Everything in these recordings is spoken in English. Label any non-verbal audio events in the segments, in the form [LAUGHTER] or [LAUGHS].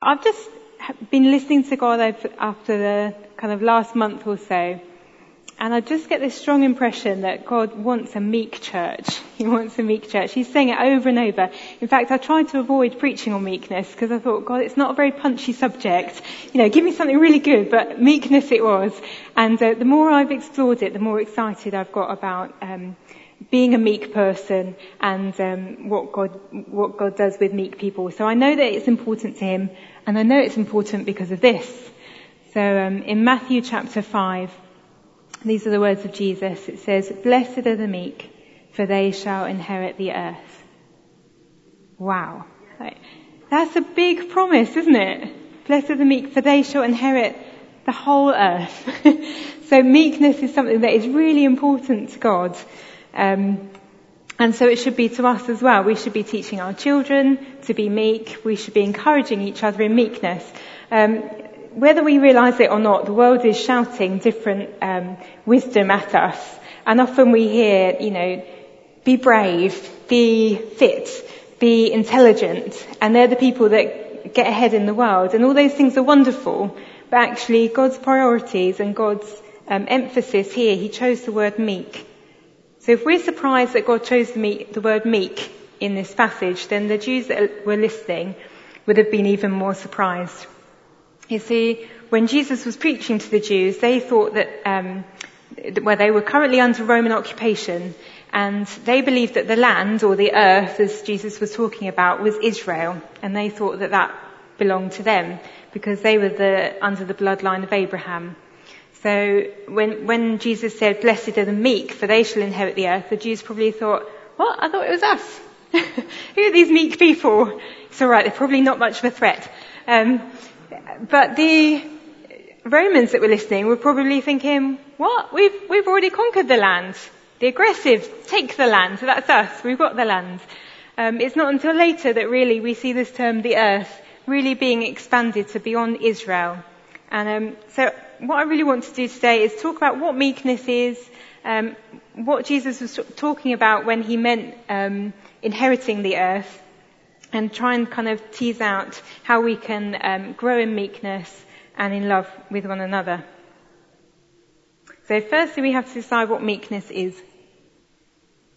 I've just been listening to God after the kind of last month or so, and I just get this strong impression that God wants a meek church. [LAUGHS] He wants a meek church. He's saying it over and over. In fact, I tried to avoid preaching on meekness because I thought, God, it's not a very punchy subject. You know, give me something really good, but meekness it was. And uh, the more I've explored it, the more excited I've got about um, being a meek person and um, what God what God does with meek people. So I know that it's important to Him, and I know it's important because of this. So um, in Matthew chapter five, these are the words of Jesus. It says, "Blessed are the meek, for they shall inherit the earth." Wow, that's a big promise, isn't it? Blessed are the meek, for they shall inherit the whole earth. [LAUGHS] so meekness is something that is really important to God. Um, and so it should be to us as well. We should be teaching our children to be meek. We should be encouraging each other in meekness. Um, whether we realise it or not, the world is shouting different um, wisdom at us. And often we hear, you know, be brave, be fit, be intelligent. And they're the people that get ahead in the world. And all those things are wonderful. But actually, God's priorities and God's um, emphasis here, He chose the word meek. So if we're surprised that God chose the, meek, the word meek in this passage, then the Jews that were listening would have been even more surprised. You see, when Jesus was preaching to the Jews, they thought that, um, where they were currently under Roman occupation, and they believed that the land, or the earth, as Jesus was talking about, was Israel, and they thought that that belonged to them, because they were the, under the bloodline of Abraham. So when, when Jesus said, blessed are the meek, for they shall inherit the earth, the Jews probably thought, what? I thought it was us. [LAUGHS] Who are these meek people? It's alright, they're probably not much of a threat. Um, but the Romans that were listening were probably thinking, what? We've, we've already conquered the land. The aggressive take the land. So that's us. We've got the land. Um, it's not until later that really we see this term, the earth, really being expanded to beyond Israel. And um, so what I really want to do today is talk about what meekness is, um, what Jesus was talking about when he meant um, inheriting the earth, and try and kind of tease out how we can um, grow in meekness and in love with one another. So firstly we have to decide what meekness is.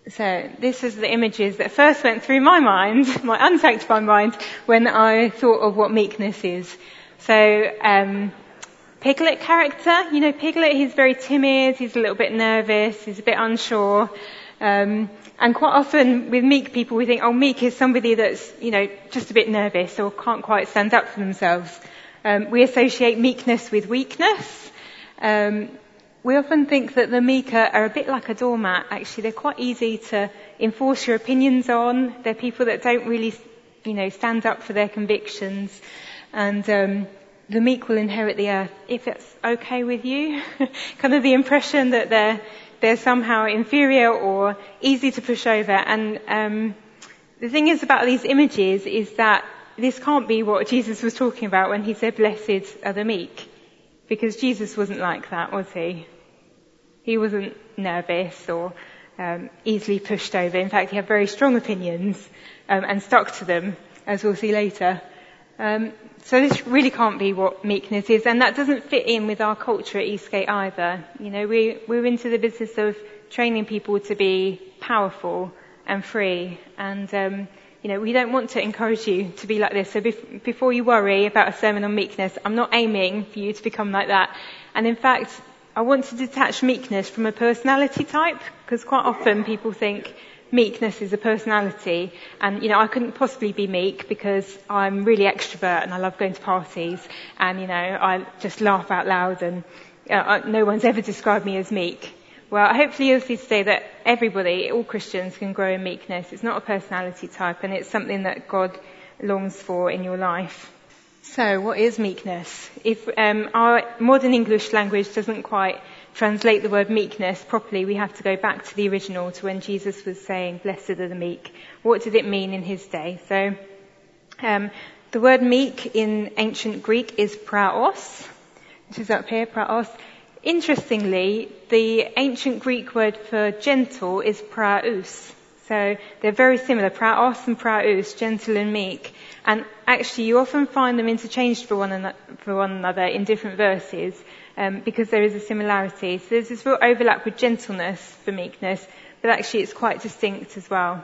So this is the images that first went through my mind, [LAUGHS] my unsanctified mind, when I thought of what meekness is. So um, Piglet character. You know, Piglet, he's very timid, he's a little bit nervous, he's a bit unsure. Um, and quite often with meek people, we think, oh, meek is somebody that's, you know, just a bit nervous or can't quite stand up for themselves. Um, we associate meekness with weakness. Um, we often think that the meek are a bit like a doormat. Actually, they're quite easy to enforce your opinions on. They're people that don't really, you know, stand up for their convictions. And um, the meek will inherit the earth, if it's okay with you. [LAUGHS] kind of the impression that they're, they're somehow inferior or easy to push over. And um, the thing is about these images is that this can't be what Jesus was talking about when he said, blessed are the meek. Because Jesus wasn't like that, was he? He wasn't nervous or um, easily pushed over. In fact, he had very strong opinions um, and stuck to them, as we'll see later. Um, so this really can't be what meekness is, and that doesn't fit in with our culture at Eastgate either. You know, we, we're into the business of training people to be powerful and free, and um, you know, we don't want to encourage you to be like this. So bef- before you worry about a sermon on meekness, I'm not aiming for you to become like that. And in fact, I want to detach meekness from a personality type, because quite often people think, meekness is a personality. And, you know, I couldn't possibly be meek because I'm really extrovert and I love going to parties and, you know, I just laugh out loud and uh, no one's ever described me as meek. Well, hopefully you'll see today that everybody, all Christians can grow in meekness. It's not a personality type and it's something that God longs for in your life. So, what is meekness? If um, our modern English language doesn't quite translate the word meekness properly, we have to go back to the original, to when Jesus was saying, blessed are the meek. What did it mean in his day? So, um, the word meek in ancient Greek is praos, which is up here, praos. Interestingly, the ancient Greek word for gentle is praus. So they're very similar, praos and praus, gentle and meek. And actually you often find them interchanged for one, another, for one another in different verses um, because there is a similarity. So there's this real overlap with gentleness for meekness, but actually it's quite distinct as well.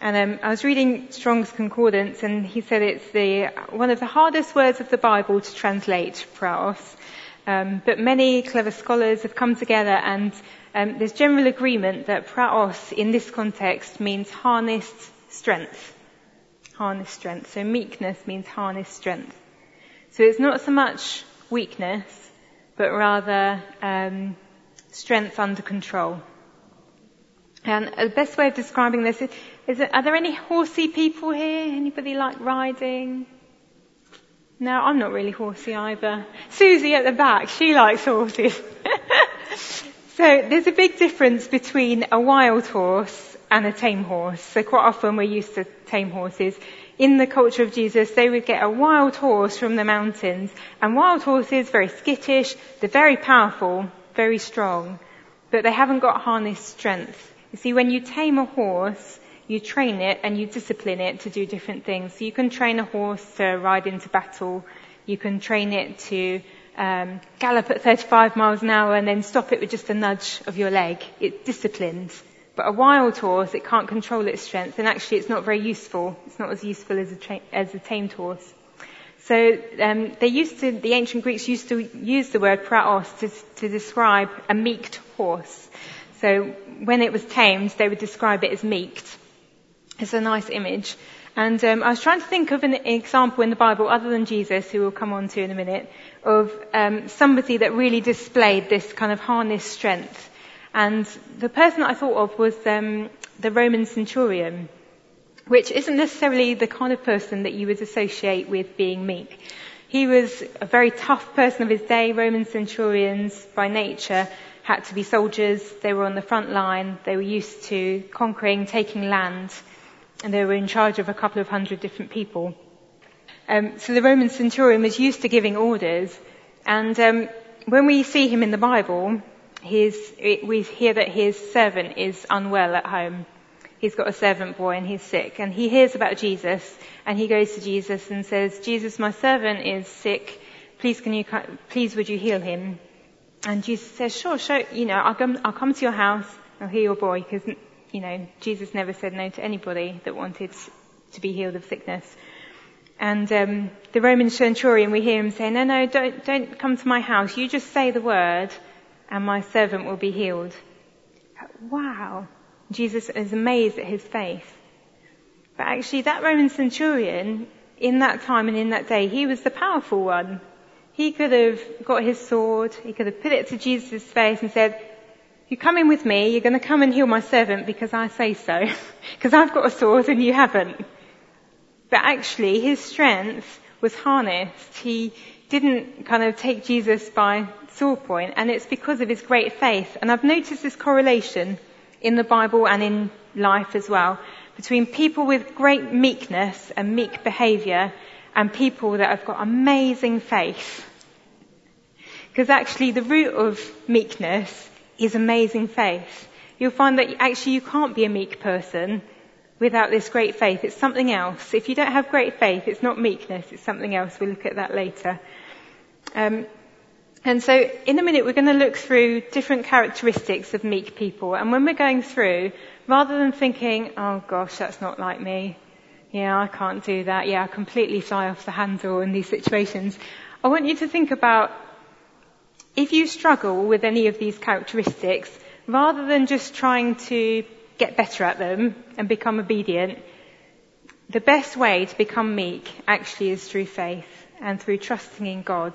And um, I was reading Strong's Concordance, and he said it's the one of the hardest words of the Bible to translate, praos. Um, but many clever scholars have come together, and um, there's general agreement that praos in this context means harnessed strength. Harnessed strength. So meekness means harness strength. So it's not so much weakness, but rather um, strength under control. And the best way of describing this is, is it, are there any horsey people here? Anybody like riding? No, I'm not really horsey either. Susie at the back, she likes horses. [LAUGHS] so there's a big difference between a wild horse and a tame horse. So quite often we're used to tame horses. In the culture of Jesus, they would get a wild horse from the mountains. And wild horses, very skittish, they're very powerful, very strong, but they haven't got harness strength. You see, when you tame a horse, you train it and you discipline it to do different things. So you can train a horse to ride into battle. You can train it to um, gallop at 35 miles an hour and then stop it with just a nudge of your leg. It's disciplined. But a wild horse, it can't control its strength, and actually it's not very useful. It's not as useful as a, tra- as a tamed horse. So um, they used to, the ancient Greeks used to use the word praos to, to describe a meeked horse. So when it was tamed, they would describe it as meeked. It's a nice image. And um, I was trying to think of an example in the Bible, other than Jesus, who we'll come on to in a minute, of um, somebody that really displayed this kind of harness strength. And the person that I thought of was um, the Roman centurion, which isn't necessarily the kind of person that you would associate with being meek. He was a very tough person of his day. Roman centurions, by nature, had to be soldiers. They were on the front line. They were used to conquering, taking land, and they were in charge of a couple of hundred different people. Um, so the Roman centurion was used to giving orders, and um, when we see him in the Bible, his, we hear that his servant is unwell at home. He's got a servant boy and he's sick, and he hears about Jesus, and he goes to Jesus and says, "Jesus, my servant is sick. Please, can you, please, would you heal him?" And Jesus says, sure, sure, you know, I'll come, I'll come to your house, I'll heal your boy, because, you know, Jesus never said no to anybody that wanted to be healed of sickness. And um, the Roman centurion, we hear him say, no, no, don't, don't come to my house. You just say the word, and my servant will be healed. Wow. Jesus is amazed at his faith. But actually, that Roman centurion, in that time and in that day, he was the powerful one. He could have got his sword, he could have put it to Jesus' face and said, you come in with me, you're going to come and heal my servant because I say so. [LAUGHS] Because I've got a sword and you haven't. But actually, his strength was harnessed. He didn't kind of take Jesus by sword point, and it's because of his great faith. And I've noticed this correlation in the Bible and in life as well between people with great meekness and meek behavior and people that have got amazing faith. Because actually the root of meekness is amazing faith. You'll find that actually you can't be a meek person without this great faith. It's something else. If you don't have great faith, it's not meekness, it's something else. We'll look at that later. Um, and so in a minute we're going to look through different characteristics of meek people. And when we're going through, rather than thinking, oh gosh, that's not like me. Yeah, I can't do that. Yeah, I completely fly off the handle in these situations. I want you to think about if you struggle with any of these characteristics, rather than just trying to get better at them and become obedient, the best way to become meek actually is through faith and through trusting in God.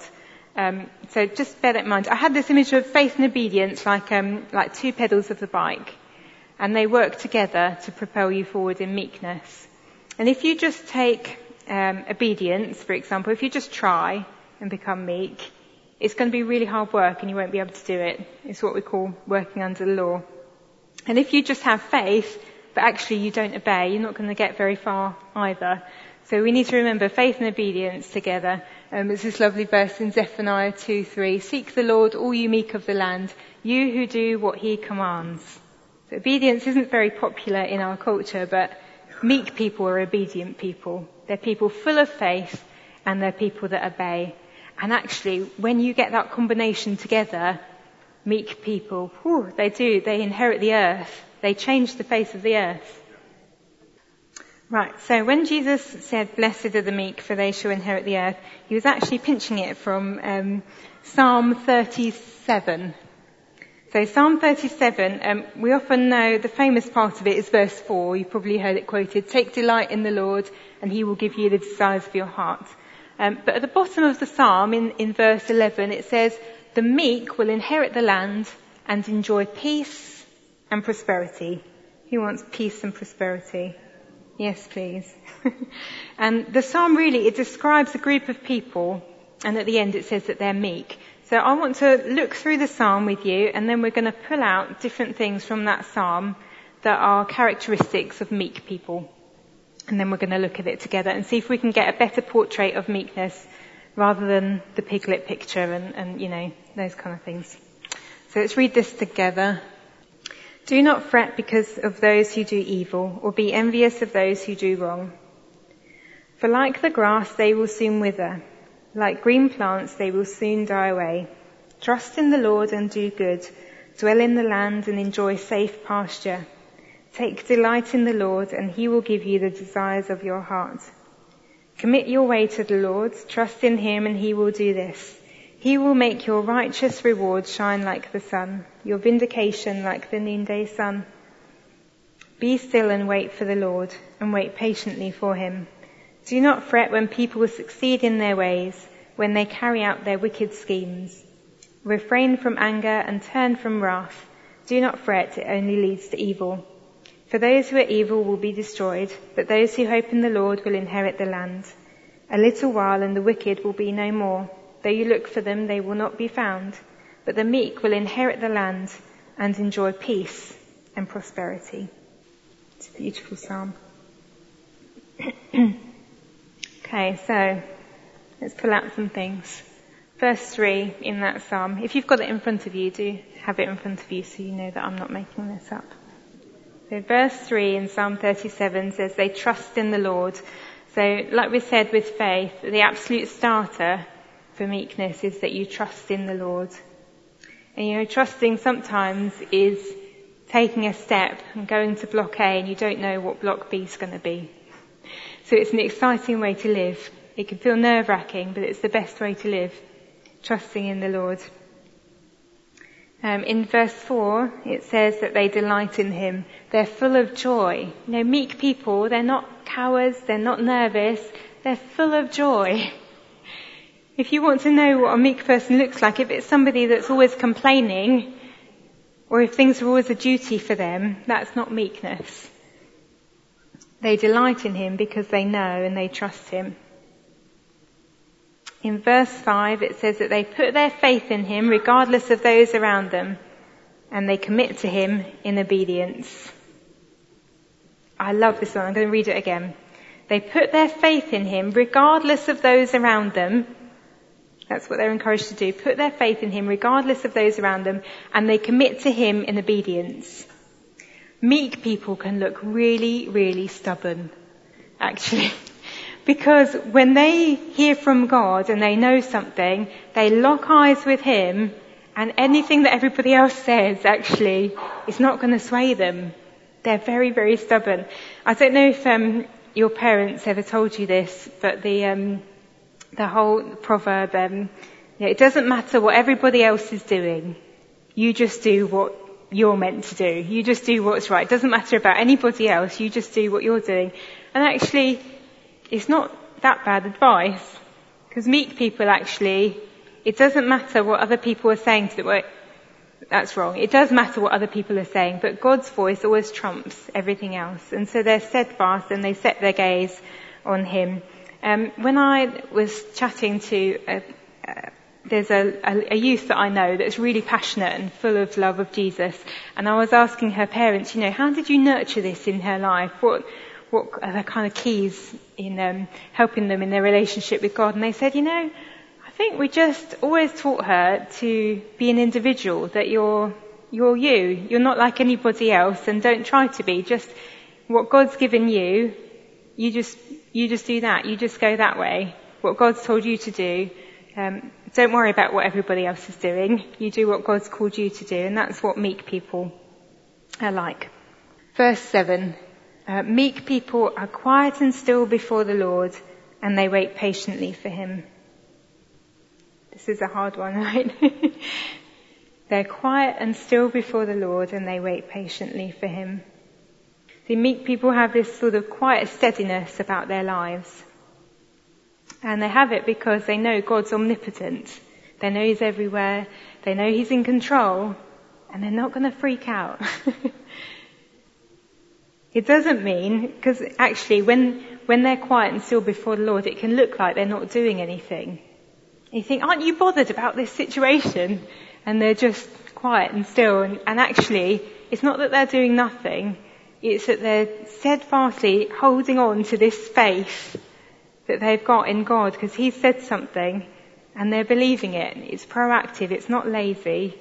Um, so just bear that in mind. I had this image of faith and obedience like um, like two pedals of the bike, and they work together to propel you forward in meekness. And if you just take um, obedience, for example, if you just try and become meek, it's going to be really hard work and you won't be able to do it. It's what we call working under the law. And if you just have faith, but actually you don't obey, you're not going to get very far either. So we need to remember faith and obedience together. Um, there's this lovely verse in Zephaniah 2:3. Seek the Lord, all you meek of the land, you who do what he commands. So obedience isn't very popular in our culture, but meek people are obedient people. They're people full of faith and they're people that obey. And actually, when you get that combination together, meek people, whew, they do, they inherit the earth. They change the face of the earth. Right, so when Jesus said, blessed are the meek for they shall inherit the earth, he was actually pinching it from um, Psalm 37. So Psalm 37, um, we often know the famous part of it is verse 4. You've probably heard it quoted, take delight in the Lord and he will give you the desires of your heart. Um, but at the bottom of the psalm, in, in verse 11, it says, the meek will inherit the land and enjoy peace and prosperity. Who wants peace and prosperity? Yes, please. [LAUGHS] and the psalm really, it describes a group of people, and at the end it says that they're meek. So I want to look through the psalm with you, and then we're going to pull out different things from that psalm that are characteristics of meek people. And then we're going to look at it together and see if we can get a better portrait of meekness rather than the piglet picture and, and you know, those kind of things. So let's read this together. Do not fret because of those who do evil, or be envious of those who do wrong. For like the grass, they will soon wither. Like green plants, they will soon die away. Trust in the Lord and do good. Dwell in the land and enjoy safe pasture. Take delight in the Lord, and he will give you the desires of your heart. Commit your way to the Lord. Trust in him, and he will do this. He will make your righteous reward shine like the sun, your vindication like the noonday sun. Be still and wait for the Lord, and wait patiently for him. Do not fret when people succeed in their ways, when they carry out their wicked schemes. Refrain from anger and turn from wrath. Do not fret, it only leads to evil. For those who are evil will be destroyed, but those who hope in the Lord will inherit the land. A little while and the wicked will be no more. Though you look for them, they will not be found. But the meek will inherit the land and enjoy peace and prosperity. It's a beautiful psalm. [CLEARS THROAT] okay, so let's pull out some things. Verse 3 in that psalm. If you've got it in front of you, do have it in front of you so you know that I'm not making this up. So verse 3 in Psalm 37 says they trust in the Lord. So like we said with faith, the absolute starter for meekness is that you trust in the Lord. And you know, trusting sometimes is taking a step and going to block A and you don't know what block B is going to be. So it's an exciting way to live. It can feel nerve wracking, but it's the best way to live. Trusting in the Lord. Um, in verse 4, it says that they delight in Him. They're full of joy. You know, meek people, they're not cowards, they're not nervous, they're full of joy. [LAUGHS] If you want to know what a meek person looks like, if it's somebody that's always complaining, or if things are always a duty for them, that's not meekness. They delight in him because they know and they trust him. In verse 5 it says that they put their faith in him regardless of those around them and they commit to him in obedience. I love this one. I'm going to read it again. They put their faith in him regardless of those around them that's what they're encouraged to do. Put their faith in Him regardless of those around them and they commit to Him in obedience. Meek people can look really, really stubborn, actually. [LAUGHS] because when they hear from God and they know something, they lock eyes with Him and anything that everybody else says actually is not going to sway them. They're very, very stubborn. I don't know if um, your parents ever told you this, but the um, the whole proverb, um, it doesn't matter what everybody else is doing. You just do what you're meant to do. You just do what's right. It doesn't matter about anybody else. You just do what you're doing. And actually, it's not that bad advice. Because meek people actually, it doesn't matter what other people are saying to them. That's wrong. It does matter what other people are saying, but God's voice always trumps everything else. And so they're steadfast and they set their gaze on Him. Um, when I was chatting to a, uh, there's a, a, a, youth that I know that's really passionate and full of love of Jesus, and I was asking her parents, you know, how did you nurture this in her life? What what are the kind of keys in um, helping them in their relationship with God? And they said, you know, I think we just always taught her to be an individual, that you're you're you. You're not like anybody else and don't try to be. Just what God's given you, you just, you just do that. You just go that way. What God's told you to do. Um, don't worry about what everybody else is doing. You do what God's called you to do and that's what meek people are like. Verse 7. Uh, meek people are quiet and still before the Lord and they wait patiently for Him. This is a hard one, [LAUGHS] right? They're quiet and still before the Lord and they wait patiently for Him. See, meek people have this sort of quiet steadiness about their lives. And they have it because they know God's omnipotent. They know He's everywhere. They know He's in control. And they're not going to freak out. [LAUGHS] it doesn't mean, because actually when, when they're quiet and still before the Lord, it can look like they're not doing anything. You think, aren't you bothered about this situation? And they're just quiet and still. And, and actually, it's not that they're doing nothing. It's that they're steadfastly holding on to this faith that they've got in God because He said something and they're believing it. It's proactive. It's not lazy.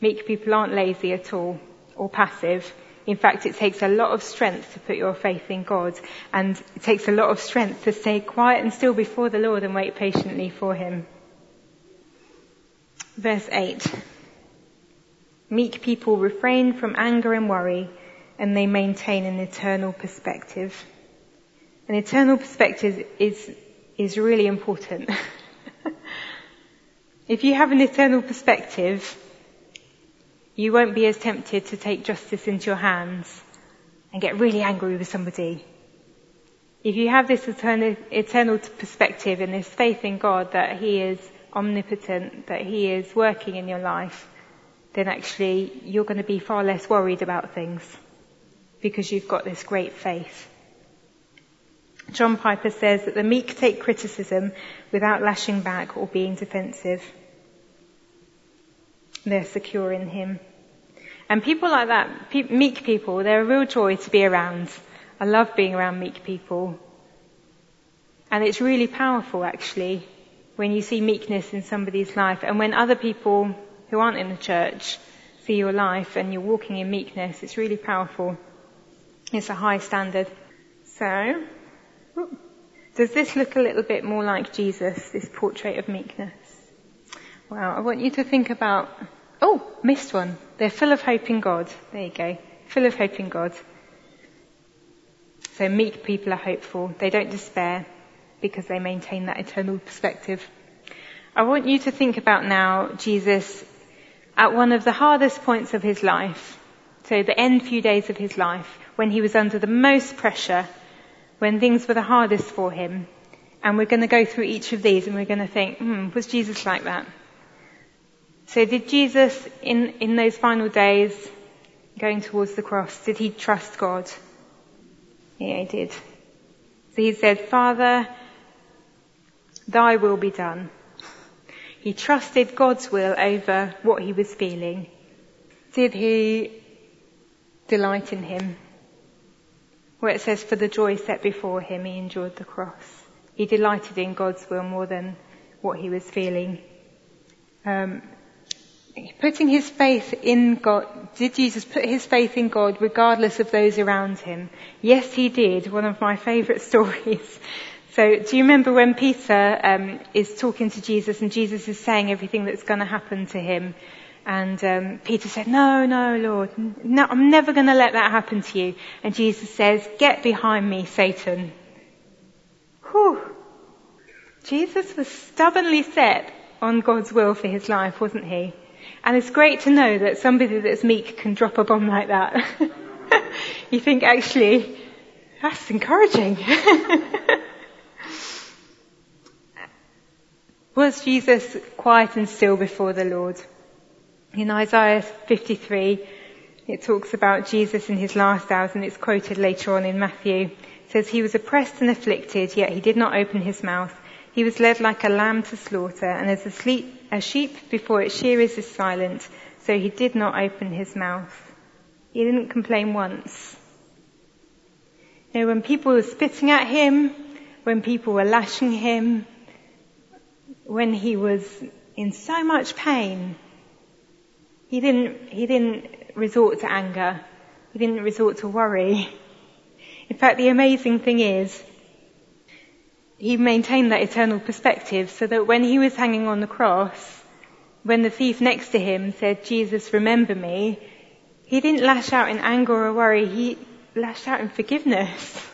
Meek people aren't lazy at all or passive. In fact, it takes a lot of strength to put your faith in God and it takes a lot of strength to stay quiet and still before the Lord and wait patiently for Him. Verse 8. Meek people refrain from anger and worry and they maintain an eternal perspective. An eternal perspective is, is really important. [LAUGHS] if you have an eternal perspective, you won't be as tempted to take justice into your hands and get really angry with somebody. If you have this eternal, eternal perspective and this faith in God that He is omnipotent, that He is working in your life, then actually you're going to be far less worried about things because you've got this great faith. John Piper says that the meek take criticism without lashing back or being defensive. They're secure in Him. And people like that, pe- meek people, they're a real joy to be around. I love being around meek people. And it's really powerful actually when you see meekness in somebody's life and when other people who aren't in the church see your life and you're walking in meekness, it's really powerful. It's a high standard. So, does this look a little bit more like Jesus, this portrait of meekness? Well, I want you to think about Oh, missed one. They're full of hope in God. There you go. Full of hope in God. So meek people are hopeful. They don't despair because they maintain that eternal perspective. I want you to think about now Jesus at one of the hardest points of his life. So the end few days of his life when he was under the most pressure, when things were the hardest for him. And we're going to go through each of these and we're going to think, hmm, was Jesus like that? So did Jesus, in, in those final days, going towards the cross, did he trust God? Yeah, he did. So he said, Father, thy will be done. He trusted God's will over what he was feeling. Did he delight in him? Where it says, for the joy set before him, he endured the cross. He delighted in God's will more than what he was feeling. Um, putting his faith in God, did Jesus put his faith in God regardless of those around him? Yes, he did. One of my favourite [LAUGHS] stories. So, do you remember when Peter um, is talking to Jesus and Jesus is saying everything that's going to happen to him? And um, Peter said, "No, no, Lord, no, I'm never going to let that happen to you." And Jesus says, "Get behind me, Satan." Whew. Jesus was stubbornly set on God's will for his life, wasn't he? And it's great to know that somebody that's meek can drop a bomb like that. [LAUGHS] you think actually, that's encouraging. [LAUGHS] Was Jesus quiet and still before the Lord? In Isaiah 53, it talks about Jesus in his last hours and it's quoted later on in Matthew. It says, He was oppressed and afflicted, yet he did not open his mouth. He was led like a lamb to slaughter, and as a, sleep, a sheep before its shearers is silent, so he did not open his mouth. He didn't complain once. You know, when people were spitting at him, when people were lashing him, when he was in so much pain, He didn't, he didn't resort to anger. He didn't resort to worry. In fact, the amazing thing is, he maintained that eternal perspective so that when he was hanging on the cross, when the thief next to him said, Jesus, remember me, he didn't lash out in anger or worry, he lashed out in forgiveness.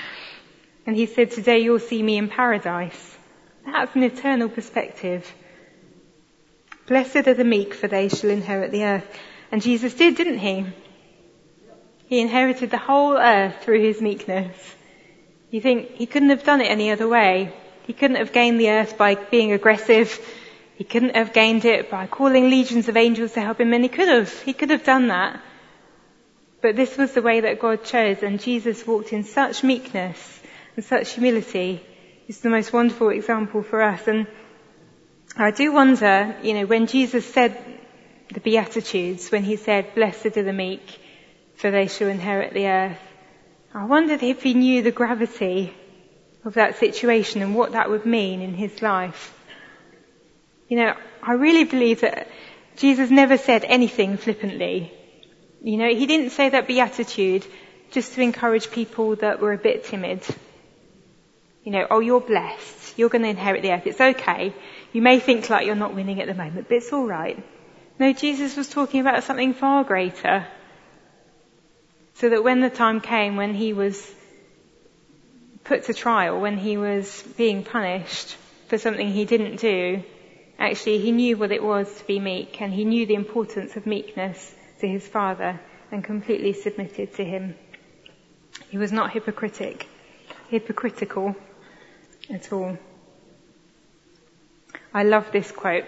[LAUGHS] and he said, today you'll see me in paradise. That's an eternal perspective. Blessed are the meek, for they shall inherit the earth. And Jesus did, didn't he? He inherited the whole earth through his meekness. You think he couldn't have done it any other way. He couldn't have gained the earth by being aggressive. He couldn't have gained it by calling legions of angels to help him, and he could have. He could have done that. But this was the way that God chose, and Jesus walked in such meekness and such humility. It's the most wonderful example for us. And I do wonder, you know, when Jesus said the Beatitudes, when he said, blessed are the meek, for they shall inherit the earth. I wondered if he knew the gravity of that situation and what that would mean in his life. You know, I really believe that Jesus never said anything flippantly. You know, he didn't say that beatitude just to encourage people that were a bit timid. You know, oh, you're blessed. You're going to inherit the earth. It's okay. You may think like you're not winning at the moment, but it's alright. No, Jesus was talking about something far greater. So that when the time came when he was put to trial, when he was being punished for something he didn't do, actually he knew what it was to be meek and he knew the importance of meekness to his father and completely submitted to him. He was not hypocritic, hypocritical at all. I love this quote.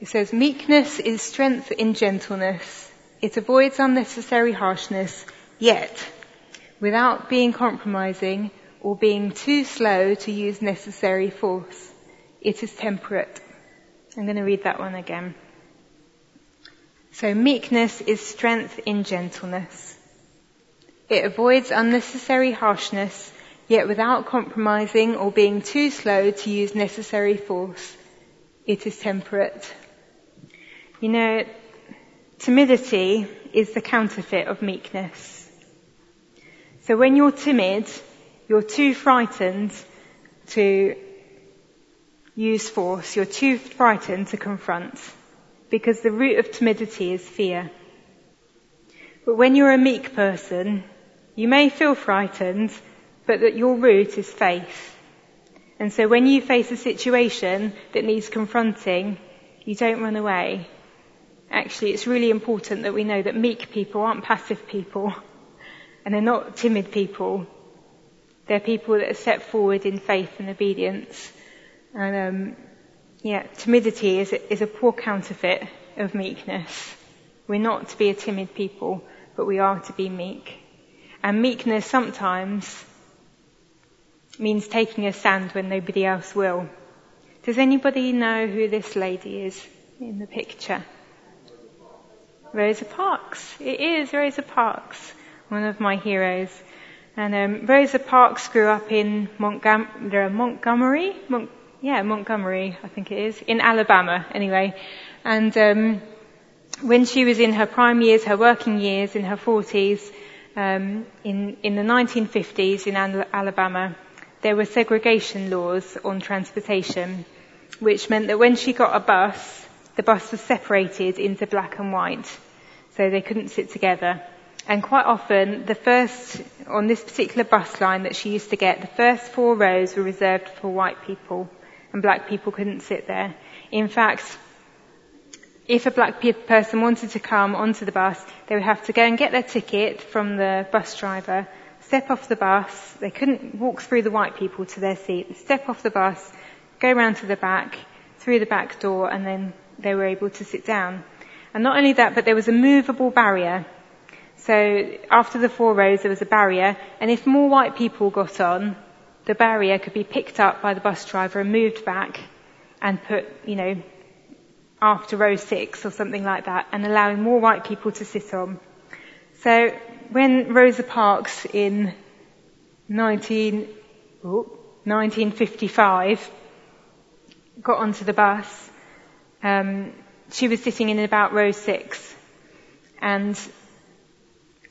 It says, meekness is strength in gentleness. It avoids unnecessary harshness, yet without being compromising or being too slow to use necessary force. It is temperate. I'm going to read that one again. So meekness is strength in gentleness. It avoids unnecessary harshness, yet without compromising or being too slow to use necessary force. It is temperate. You know, timidity is the counterfeit of meekness. So when you're timid, you're too frightened to use force. You're too frightened to confront because the root of timidity is fear. But when you're a meek person, you may feel frightened, but that your root is faith. And so when you face a situation that needs confronting, you don't run away. Actually, it's really important that we know that meek people aren't passive people [LAUGHS] and they're not timid people. They're people that are set forward in faith and obedience. And um, yeah, timidity is is a poor counterfeit of meekness. We're not to be a timid people, but we are to be meek. And meekness sometimes means taking a stand when nobody else will. Does anybody know who this lady is in the picture? Rosa Parks. It is Rosa Parks, one of my heroes. And um, Rosa Parks grew up in Montgom- Montgomery, Mont- yeah, Montgomery, I think it is, in Alabama, anyway. And um, when she was in her prime years, her working years, in her 40s, um, in in the 1950s in Alabama, there were segregation laws on transportation, which meant that when she got a bus, the bus was separated into black and white, so they couldn't sit together. And quite often, the first, on this particular bus line that she used to get, the first four rows were reserved for white people, and black people couldn't sit there. In fact, if a black person wanted to come onto the bus, they would have to go and get their ticket from the bus driver, step off the bus, they couldn't walk through the white people to their seat, step off the bus, go round to the back, through the back door, and then they were able to sit down. And not only that, but there was a movable barrier. So after the four rows, there was a barrier, and if more white people got on, the barrier could be picked up by the bus driver and moved back and put, you know, after row six or something like that, and allowing more white people to sit on. So when Rosa Parks in 19, oh, 1955 got onto the bus, um, she was sitting in about row six, and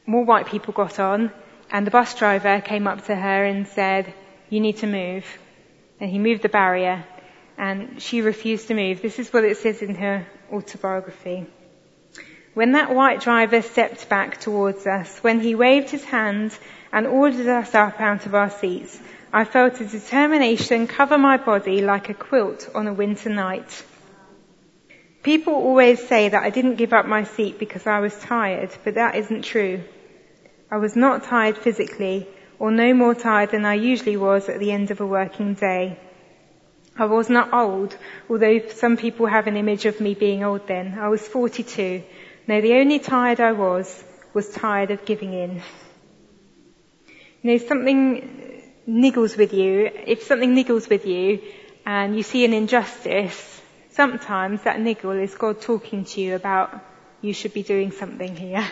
more white people got on, and the bus driver came up to her and said, "You need to move." And he moved the barrier, and she refused to move. This is what it says in her autobiography. When that white driver stepped back towards us, when he waved his hand and ordered us up out of our seats, I felt a determination cover my body like a quilt on a winter night. People always say that I didn't give up my seat because I was tired, but that isn't true. I was not tired physically, or no more tired than I usually was at the end of a working day. I was not old, although some people have an image of me being old then. I was 42. No, the only tired I was, was tired of giving in. You know, something niggles with you, if something niggles with you and you see an injustice, sometimes that niggle is God talking to you about you should be doing something here.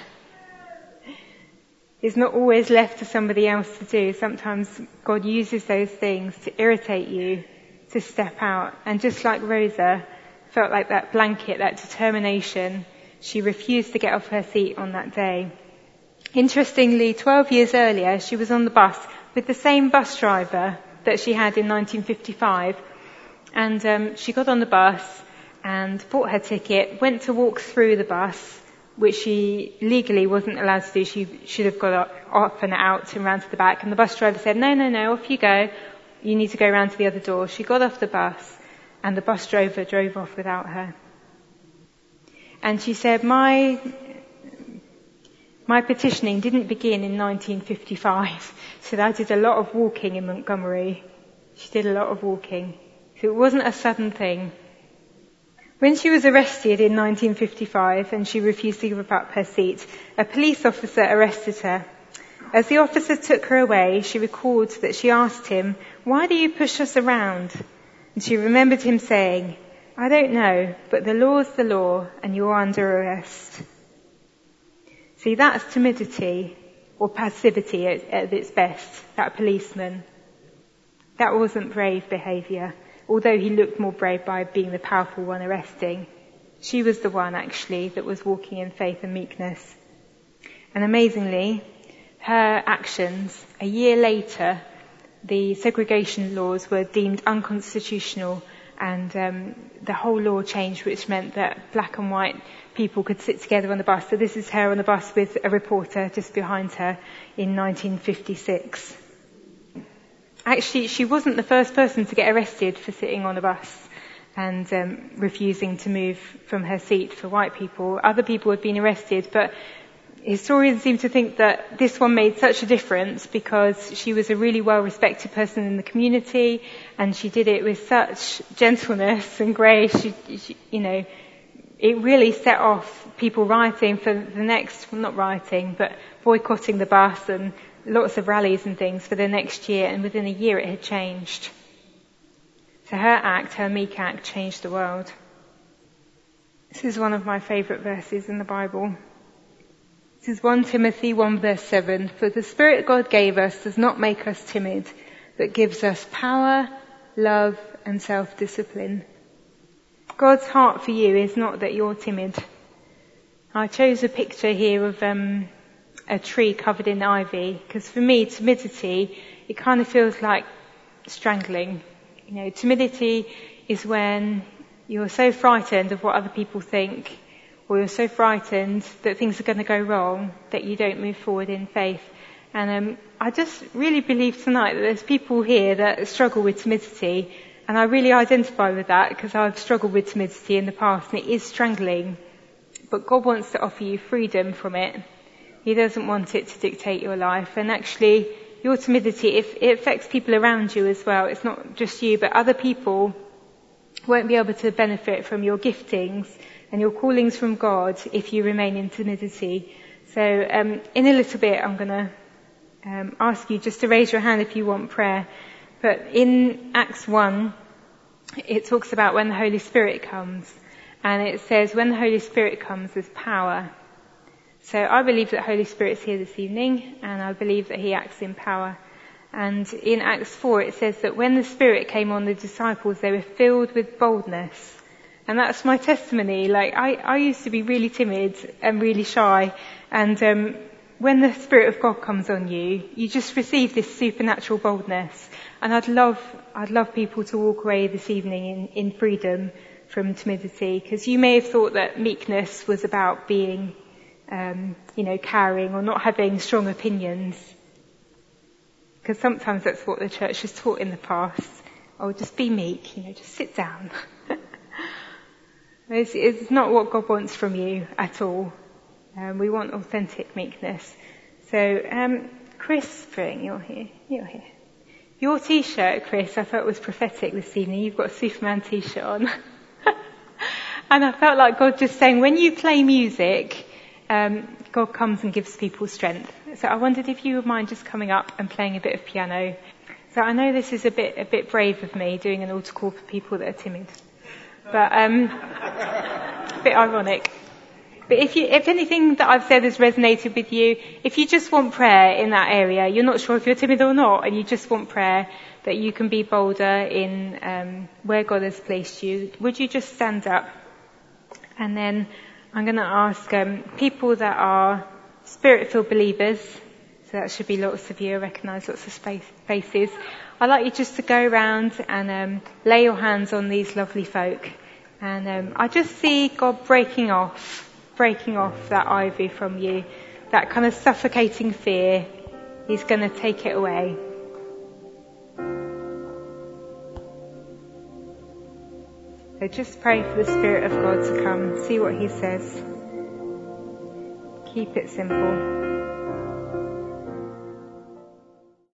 It's not always left to somebody else to do. Sometimes God uses those things to irritate you, to step out. And just like Rosa felt like that blanket, that determination, she refused to get off her seat on that day. Interestingly, 12 years earlier, she was on the bus with the same bus driver that she had in 1955. And um, she got on the bus and bought her ticket, went to walk through the bus, which she legally wasn't allowed to do. She should have got off and out and round to the back. And the bus driver said, no, no, no, off you go. You need to go round to the other door. She got off the bus and the bus driver drove off without her. And she said, my my petitioning didn't begin in 1955, [LAUGHS] so I did a lot of walking in Montgomery. She did a lot of walking. So it wasn't a sudden thing. When she was arrested in 1955 and she refused to give up her seat, a police officer arrested her. As the officer took her away, she recalled that she asked him, why do you push us around? And she remembered him saying, I don't know, but the law's the law and you're under arrest. See, that's timidity or passivity at, at its best, that policeman. That wasn't brave behaviour, although he looked more brave by being the powerful one arresting. She was the one actually that was walking in faith and meekness. And amazingly, her actions, a year later, the segregation laws were deemed unconstitutional and um, the whole law changed, which meant that black and white people could sit together on the bus. So this is her on the bus with a reporter just behind her in 1956. Actually, she wasn't the first person to get arrested for sitting on a bus and um, refusing to move from her seat for white people. Other people had been arrested, but historians seem to think that this one made such a difference because she was a really well respected person in the community and she did it with such gentleness and grace. She, she, you know, it really set off people rioting for the next, well, not rioting, but boycotting the bus and lots of rallies and things for the next year. And within a year it had changed. So her act, her meek act, changed the world. This is one of my favourite verses in the Bible. This is 1 Timothy 1 verse 7. For the Spirit God gave us does not make us timid, but gives us power, love, and self-discipline. God's heart for you is not that you're timid. I chose a picture here of um, a tree covered in ivy because for me, timidity it kind of feels like strangling. You know, timidity is when you're so frightened of what other people think, or you're so frightened that things are going to go wrong that you don't move forward in faith. And um, I just really believe tonight that there's people here that struggle with timidity and I really identify with that because I've struggled with timidity in the past and it is strangling. But God wants to offer you freedom from it. He doesn't want it to dictate your life. And actually, your timidity, it affects people around you as well, it's not just you, but other people won't be able to benefit from your giftings and your callings from God if you remain in timidity. So um, in a little bit, I'm going to um, ask you just to raise your hand if you want prayer. But in Acts 1, it talks about when the Holy Spirit comes. And it says, when the Holy Spirit comes, there's power. So I believe that Holy Spirit's here this evening, and I believe that He acts in power. And in Acts 4, it says that when the Spirit came on the disciples, they were filled with boldness, And that's my testimony. Like, I, I used to be really timid and really shy. And, um, when the Spirit of God comes on you, you just receive this supernatural boldness. And I'd love, I'd love people to walk away this evening in, in freedom from timidity, because you may have thought that meekness was about being, um, you know, carrying or not having strong opinions. Because sometimes that's what the church has taught in the past. Oh, just be meek, you know, just sit down. It's, it's, not what God wants from you at all. Um, we want authentic meekness. So, um, Chris Spring, you're here. You're here. Your t-shirt, Chris, I thought was prophetic this evening. You've got a Superman t-shirt on. [LAUGHS] and I felt like God just saying, when you play music, um, God comes and gives people strength. So I wondered if you would mind just coming up and playing a bit of piano. So I know this is a bit a bit brave of me doing an altar call for people that are timid, but um, bit ironic. But if you, if anything that I've said has resonated with you, if you just want prayer in that area, you're not sure if you're timid or not, and you just want prayer that you can be bolder in um, where God has placed you, would you just stand up? And then I'm going to ask um, people that are spirit-filled believers so that should be lots of you. I recognise lots of space, faces. I'd like you just to go around and um, lay your hands on these lovely folk. And um, I just see God breaking off, breaking off that ivy from you, that kind of suffocating fear. He's going to take it away. So just pray for the Spirit of God to come, see what He says. Keep it simple.